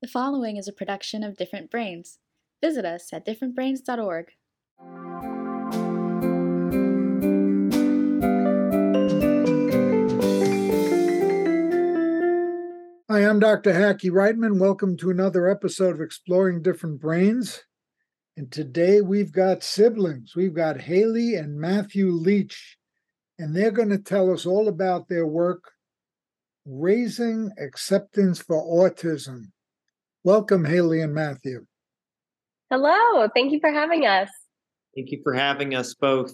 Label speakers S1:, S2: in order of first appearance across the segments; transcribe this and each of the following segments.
S1: The following is a production of Different Brains. Visit us at differentbrains.org.
S2: Hi, I'm Dr. Hackie Reitman. Welcome to another episode of Exploring Different Brains. And today we've got siblings. We've got Hayley and Matthew Leach, and they're going to tell us all about their work raising acceptance for autism. Welcome, Hayley and Matthew.
S3: Hello. Thank you for having us.
S4: Thank you for having us both.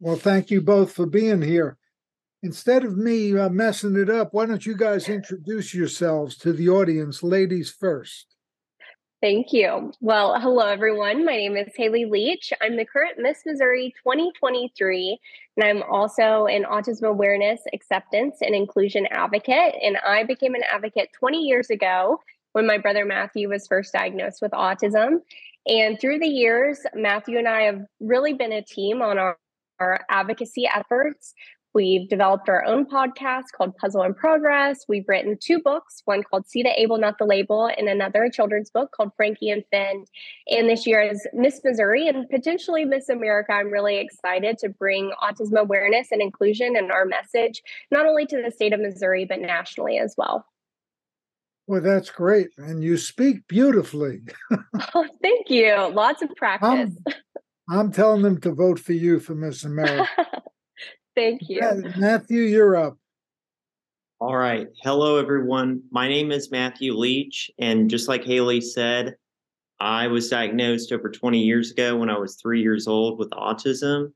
S2: Well, thank you both for being here. Instead of me uh, messing it up, why don't you guys introduce yourselves to the audience, ladies first?
S3: Thank you. Well, hello, everyone. My name is Hayley Leach. I'm the current Miss Missouri 2023, and I'm also an autism awareness, acceptance, and inclusion advocate. And I became an advocate 20 years ago when my brother Matthew was first diagnosed with autism. And through the years, Matthew and I have really been a team on our, our advocacy efforts. We've developed our own podcast called Puzzle in Progress. We've written two books, one called See the Able, Not the Label, and another children's book called Frankie and Finn. And this year is Miss Missouri and potentially Miss America, I'm really excited to bring autism awareness and inclusion and our message, not only to the state of Missouri, but nationally as well.
S2: Well, that's great. And you speak beautifully.
S3: oh, thank you. Lots of practice.
S2: I'm, I'm telling them to vote for you for Miss America.
S3: Thank you.
S2: Matthew, you're up.
S4: All right. Hello, everyone. My name is Matthew Leach. And just like Hayley said, I was diagnosed over 20 years ago when I was three years old with autism.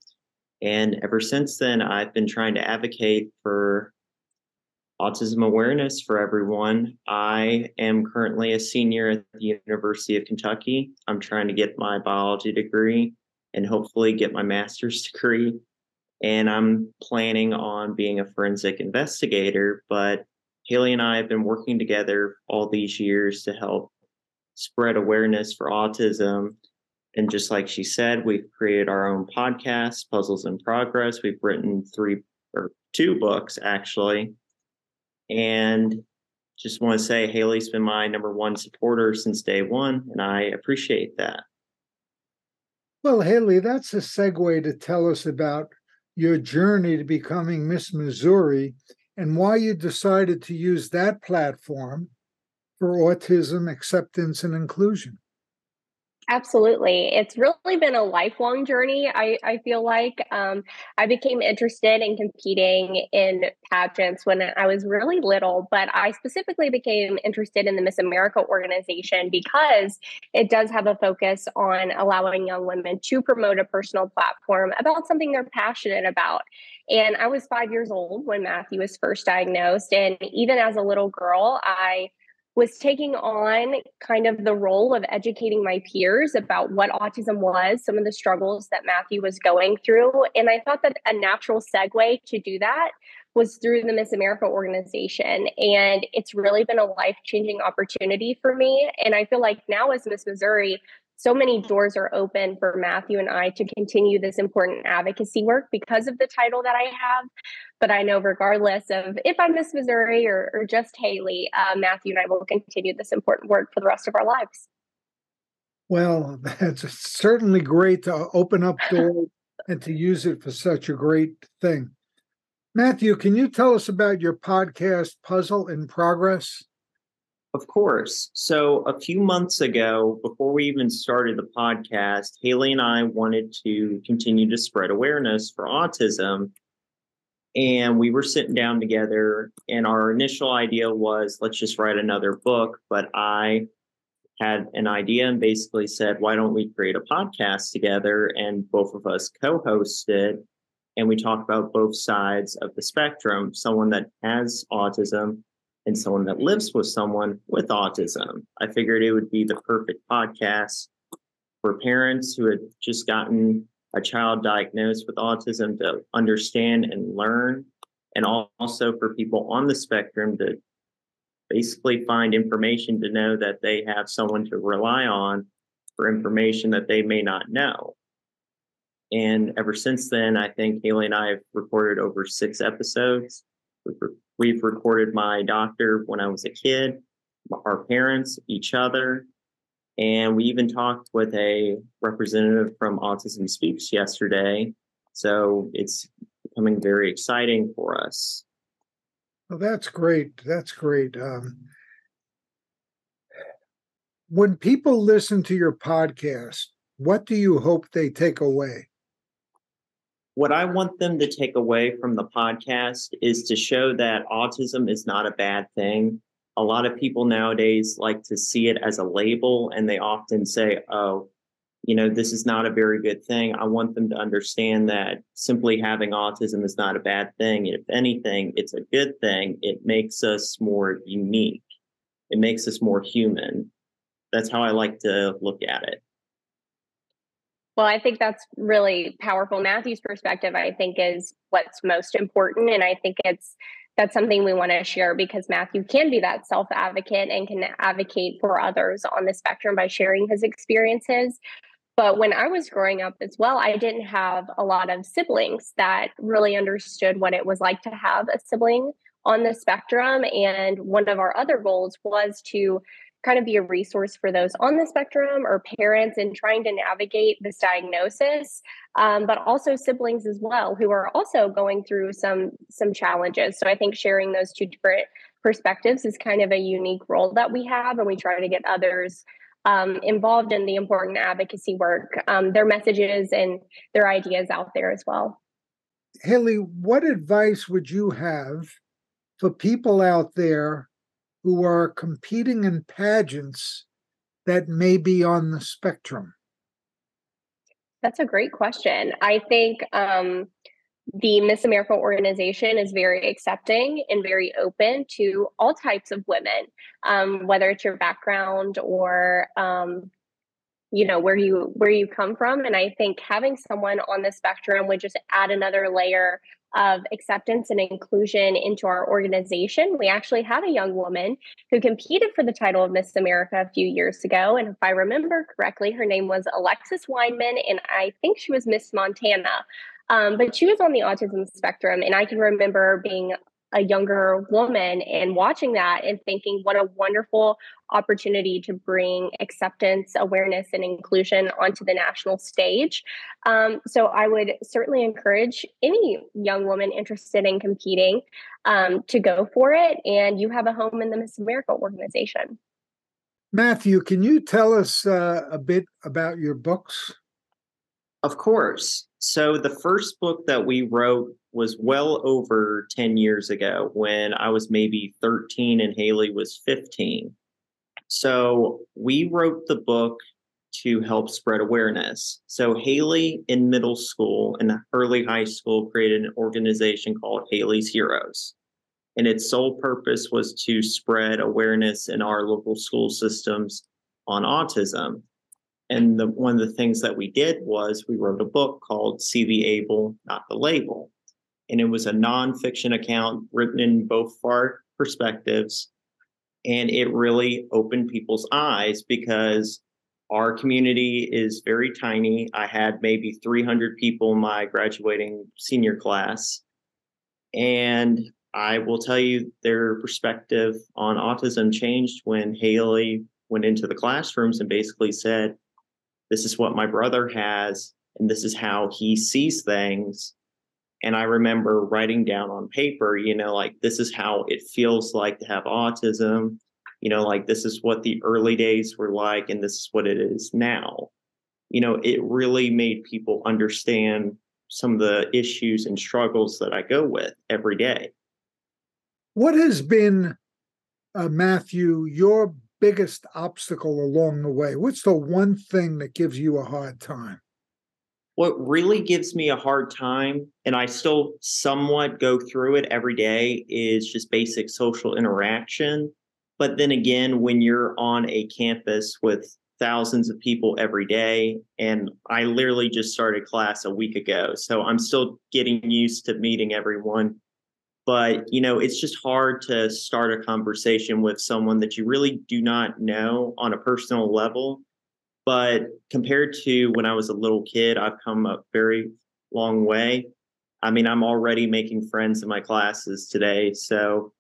S4: And ever since then, I've been trying to advocate for autism awareness for everyone. I am currently a senior at the University of Kentucky. I'm trying to get my biology degree and hopefully get my master's degree and I'm planning on being a forensic investigator. But Hayley and I have been working together all these years to help spread awareness for autism. And just like she said, we've created our own podcast, Puzzles in Progress. We've written three or two books actually. And just want to say Hayley's been my number one supporter since day one, and I appreciate that.
S2: Well, Hayley, that's a segue to tell us about your journey to becoming Miss Missouri and why you decided to use that platform for autism acceptance and inclusion.
S3: Absolutely. It's really been a lifelong journey. I, I feel like um, I became interested in competing in pageants when I was really little, but I specifically became interested in the Miss America organization because it does have a focus on allowing young women to promote a personal platform about something they're passionate about. And I was five years old when Matthew was first diagnosed. And even as a little girl, I was taking on kind of the role of educating my peers about what autism was, some of the struggles that Matthew was going through. And I thought that a natural segue to do that was through the Miss America organization. And it's really been a life changing opportunity for me. And I feel like now, as Miss Missouri, so many doors are open for Matthew and I to continue this important advocacy work because of the title that I have. But I know, regardless of if I'm Miss Missouri or, or just Hayley, uh, Matthew and I will continue this important work for the rest of our lives.
S2: Well, that's certainly great to open up doors and to use it for such a great thing. Matthew, can you tell us about your podcast, Puzzle in Progress?
S4: Of course. So, a few months ago, before we even started the podcast, Hayley and I wanted to continue to spread awareness for autism. And we were sitting down together, and our initial idea was let's just write another book. But I had an idea and basically said, why don't we create a podcast together? And both of us co hosted, and we talked about both sides of the spectrum someone that has autism and someone that lives with someone with autism. I figured it would be the perfect podcast for parents who had just gotten a child diagnosed with autism to understand and learn, and also for people on the spectrum to basically find information to know that they have someone to rely on for information that they may not know. And ever since then, I think Hayley and I have recorded over six episodes. We've We've recorded my doctor when I was a kid. our parents, each other. And we even talked with a representative from Autism Speaks yesterday. So it's becoming very exciting for us.
S2: Well, that's great. That's great. Um, when people listen to your podcast, what do you hope they take away?
S4: What I want them to take away from the podcast is to show that autism is not a bad thing. A lot of people nowadays like to see it as a label and they often say, oh, you know, this is not a very good thing. I want them to understand that simply having autism is not a bad thing. If anything, it's a good thing. It makes us more unique, it makes us more human. That's how I like to look at it.
S3: Well, I think that's really powerful. Matthew's perspective, I think, is what's most important. And I think it's that's something we want to share because Matthew can be that self advocate and can advocate for others on the spectrum by sharing his experiences. But when I was growing up as well, I didn't have a lot of siblings that really understood what it was like to have a sibling on the spectrum. And one of our other goals was to kind of be a resource for those on the spectrum or parents in trying to navigate this diagnosis um, but also siblings as well who are also going through some some challenges. So i think sharing those two different perspectives is kind of a unique role that we have and we try to get others um, involved in the important advocacy work um, their messages and their ideas out there as well.
S2: Hayley what advice would you have for people out there who are competing in pageants that may be on the spectrum?
S3: That's a great question. I think um, the Miss America organization is very accepting and very open to all types of women, um, whether it's your background or um, you know where you where you come from. And I think having someone on the spectrum would just add another layer of acceptance and inclusion into our organization. We actually had a young woman who competed for the title of Miss America a few years ago. And if I remember correctly, her name was Alexis Wineman, and I think she was Miss Montana. Um, but she was on the autism spectrum. And I can remember being a younger woman and watching that and thinking what a wonderful opportunity to bring acceptance awareness and inclusion onto the national stage. Um, so i would certainly encourage any young woman interested in competing um, to go for it and you have a home in the miss america organization.
S2: Matthew can you tell us uh, a bit about your books?
S4: Of course so the first book that we wrote was well over 10 years ago when I was maybe 13 and Hayley was 15. So we wrote the book to help spread awareness. So Hayley in middle school and early high school created an organization called Hayley's Heroes. And its sole purpose was to spread awareness in our local school systems on autism. And the, one of the things that we did was we wrote a book called See the Able, Not the Label and it was a nonfiction account written in both our perspectives. And it really opened people's eyes because our community is very tiny. I had maybe 300 people in my graduating senior class. And I will tell you their perspective on autism changed when Hayley went into the classrooms and basically said, This is what my brother has, and this is how he sees things. And I remember writing down on paper, you know, like this is how it feels like to have autism. You know, like this is what the early days were like, and this is what it is now. You know, it really made people understand some of the issues and struggles that I go with every day.
S2: What has been, uh, Matthew, your biggest obstacle along the way? What's the one thing that gives you a hard time?
S4: what really gives me a hard time, and I still somewhat go through it every day, is just basic social interaction. But then again, when you're on a campus with thousands of people every day, and I literally just started class a week ago, so I'm still getting used to meeting everyone. But you know, it's just hard to start a conversation with someone that you really do not know on a personal level but compared to when I was a little kid, I've come a very long way. I mean, I'm already making friends in my classes today. So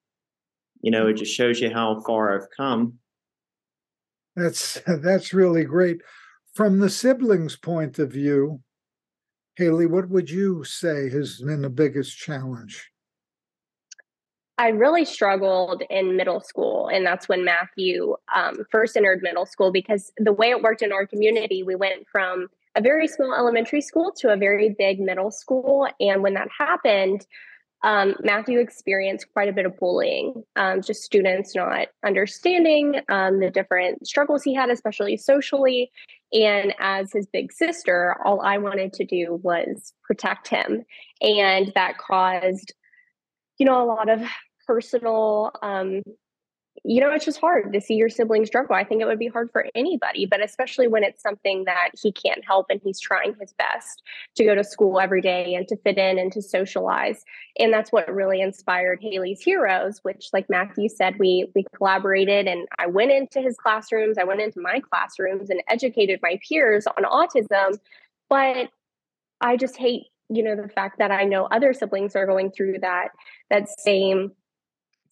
S4: you know, it just shows you how far I've come.
S2: That's that's really great. From the siblings' point of view, Hayley, what would you say has been the biggest challenge?
S3: I really struggled in middle school, and that's when Matthew um, first entered middle school because the way it worked in our community, we went from a very small elementary school to a very big middle school. And when that happened, um, Matthew experienced quite a bit of bullying, um, just students not understanding um, the different struggles he had, especially socially. And as his big sister, all I wanted to do was protect him. And that caused, you know, a lot of personal um, you know, it's just hard to see your sibling struggle. I think it would be hard for anybody, but especially when it's something that he can't help and he's trying his best to go to school every day and to fit in and to socialize. And that's what really inspired Hayley's Heroes, which, like Matthew said, we we collaborated and I went into his classrooms, I went into my classrooms and educated my peers on autism. But I just hate, you know, the fact that I know other siblings are going through that that same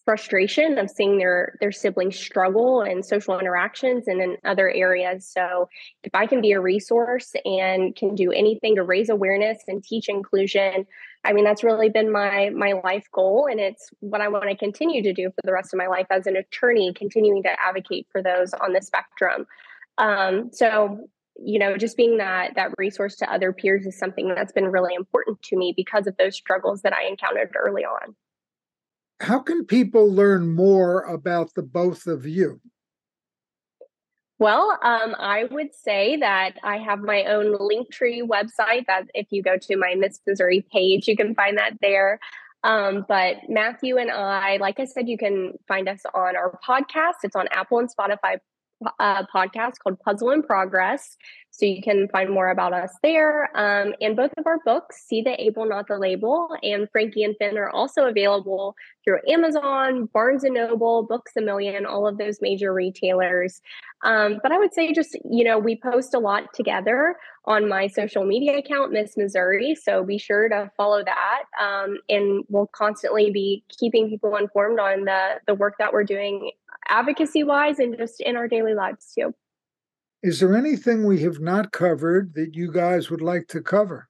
S3: frustration of seeing their their siblings struggle in social interactions and in other areas. So if i can be a resource and can do anything to raise awareness and teach inclusion i mean that's really been my my life goal and it's what i want to continue to do for the rest of my life as an attorney continuing to advocate for those on the spectrum. Um, so you know just being that that resource to other peers is something that's been really important to me because of those struggles that i encountered early on
S2: how can people learn more about the both of you?
S3: Well, um, I would say that I have my own Linktree website. That if you go to my Miss Missouri page, you can find that there. Um, but Matthew and I, like I said, you can find us on our podcast. It's on Apple and Spotify uh, podcast called Puzzle in Progress. So you can find more about us there. Um, and both of our books, See the Able, Not the Label, and Frankie and Finn are also available through Amazon, Barnes and Noble, Books a Million, all of those major retailers. Um, but I would say just, you know, we post a lot together on my social media account, Miss Missouri. So be sure to follow that. Um, and we'll constantly be keeping people informed on the, the work that we're doing advocacy wise and just in our daily lives too.
S2: Is there anything we have not covered that you guys would like to cover?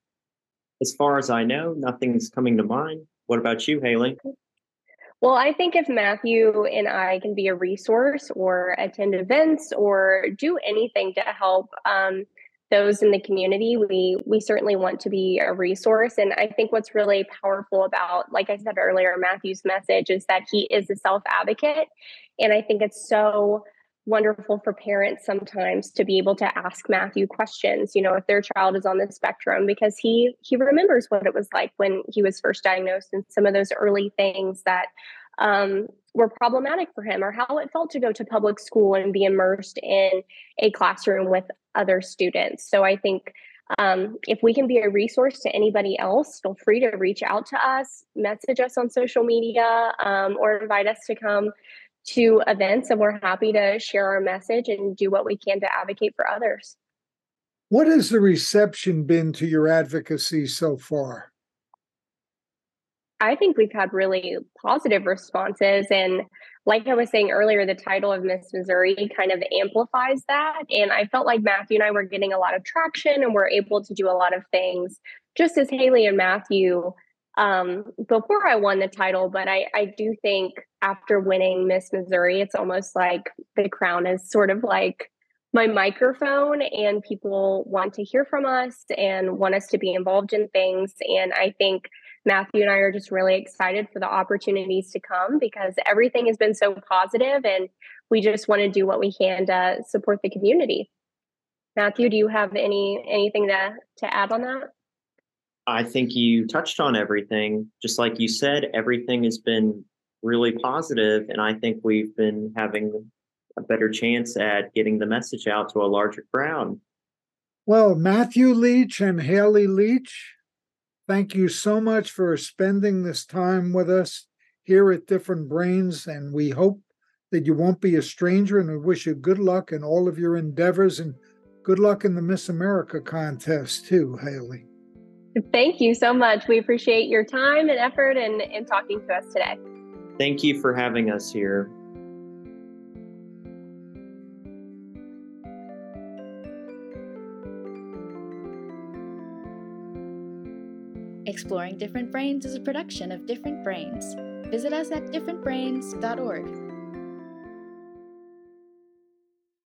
S4: As far as I know, nothing's coming to mind. What about you, Hayley?
S3: Well, I think if Matthew and I can be a resource or attend events or do anything to help um, those in the community, we we certainly want to be a resource. And I think what's really powerful about, like I said earlier, Matthew's message is that he is a self advocate, and I think it's so wonderful for parents sometimes to be able to ask Matthew questions, you know, if their child is on the spectrum because he he remembers what it was like when he was first diagnosed and some of those early things that um, were problematic for him or how it felt to go to public school and be immersed in a classroom with other students. So I think um, if we can be a resource to anybody else, feel free to reach out to us, message us on social media, um, or invite us to come to events and we're happy to share our message and do what we can to advocate for others.
S2: What has the reception been to your advocacy so far?
S3: I think we've had really positive responses. And like I was saying earlier, the title of Miss Missouri kind of amplifies that. And I felt like Matthew and I were getting a lot of traction and we're able to do a lot of things, just as Hayley and Matthew um, before I won the title. But I, I do think after winning Miss Missouri, it's almost like the crown is sort of like my microphone, and people want to hear from us and want us to be involved in things. And I think Matthew and I are just really excited for the opportunities to come because everything has been so positive and we just want to do what we can to support the community. Matthew, do you have any anything to to add on that?
S4: I think you touched on everything. Just like you said, everything has been really positive, and I think we've been having a better chance at getting the message out to a larger crowd.
S2: Well, Matthew Leach and Hayley Leach, thank you so much for spending this time with us here at Different Brains, and we hope that you won't be a stranger, and we wish you good luck in all of your endeavors and good luck in the Miss America contest too, Hayley.
S3: Thank you so much. We appreciate your time and effort and, and talking to us today.
S4: Thank you for having us here.
S1: Exploring Different Brains is a production of Different Brains. Visit us at differentbrains.org.